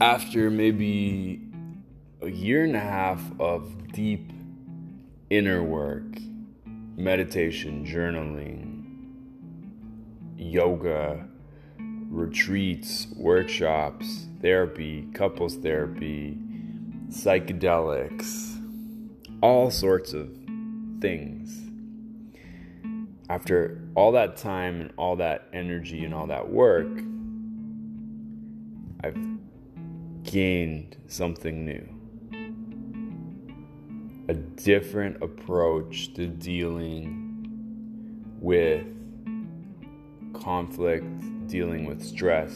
after maybe a year and a half of deep inner work, meditation, journaling, yoga, retreats, workshops, therapy, couples therapy, psychedelics, all sorts of things. After all that time and all that energy and all that work, I've gained something new. A different approach to dealing with conflict, dealing with stress.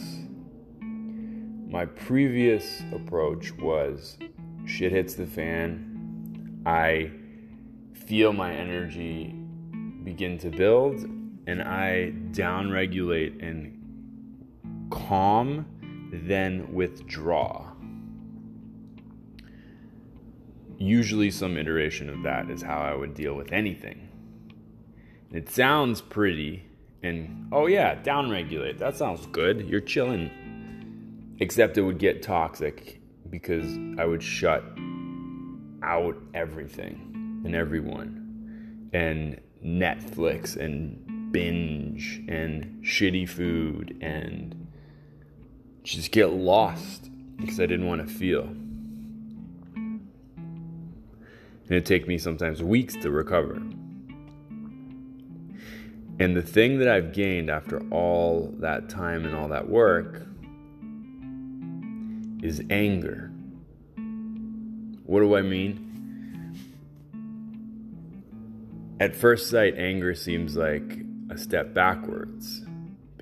My previous approach was shit hits the fan. I feel my energy begin to build and I downregulate and calm, then withdraw. Usually, some iteration of that is how I would deal with anything. It sounds pretty, and oh yeah, downregulate. That sounds good. You're chilling. Except it would get toxic because I would shut out everything and everyone and Netflix and binge and shitty food and just get lost because I didn't want to feel. And it'd take me sometimes weeks to recover. And the thing that I've gained after all that time and all that work is anger. What do I mean? At first sight, anger seems like a step backwards.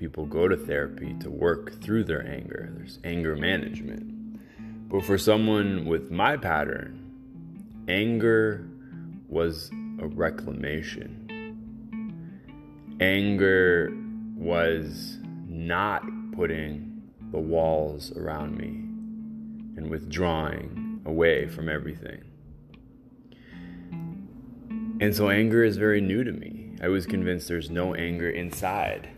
People go to therapy to work through their anger. There's anger management. But for someone with my pattern, anger was a reclamation anger was not putting the walls around me and withdrawing away from everything. And so anger is very new to me. I was convinced there's no anger inside.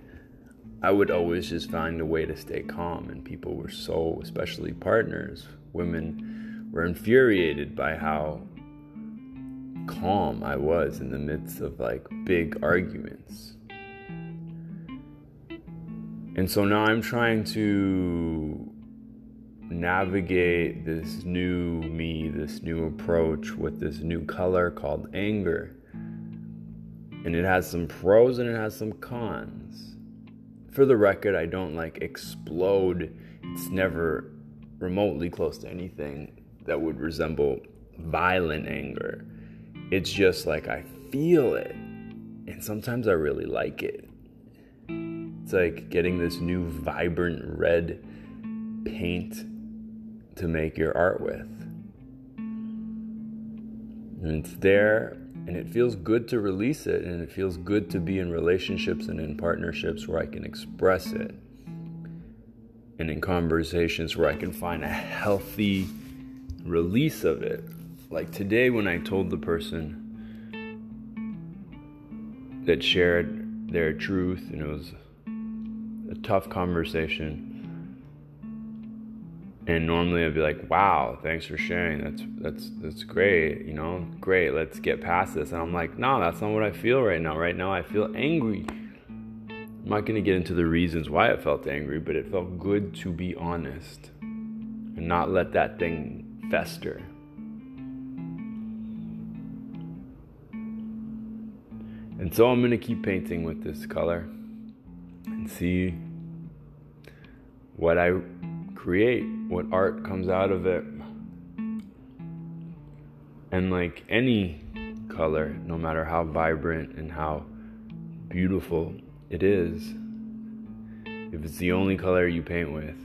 I would always just find a way to stay calm, and people were so, especially partners, women were infuriated by how calm I was in the midst of like big arguments. And so now I'm trying to navigate this new me, this new approach with this new color called anger. And it has some pros and it has some cons. For the record, I don't like explode. It's never remotely close to anything that would resemble violent anger. It's just like I feel it. And sometimes I really like it. It's like getting this new vibrant red paint to make your art with. And it's there, and it feels good to release it, and it feels good to be in relationships and in partnerships where I can express it, and in conversations where I can find a healthy release of it. Like today, when I told the person that shared their truth, and it was a tough conversation. And normally I'd be like, "Wow, thanks for sharing. That's that's that's great. You know, great. Let's get past this." And I'm like, "No, that's not what I feel right now. Right now, I feel angry." I'm not going to get into the reasons why I felt angry, but it felt good to be honest and not let that thing fester. And so I'm going to keep painting with this color and see what I create, what art comes out of it. And like any color, no matter how vibrant and how beautiful it is, if it's the only color you paint with,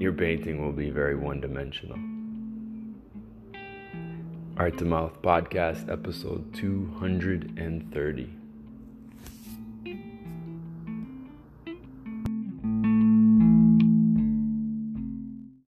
your painting will be very one dimensional. Art to Mouth Podcast, episode 230.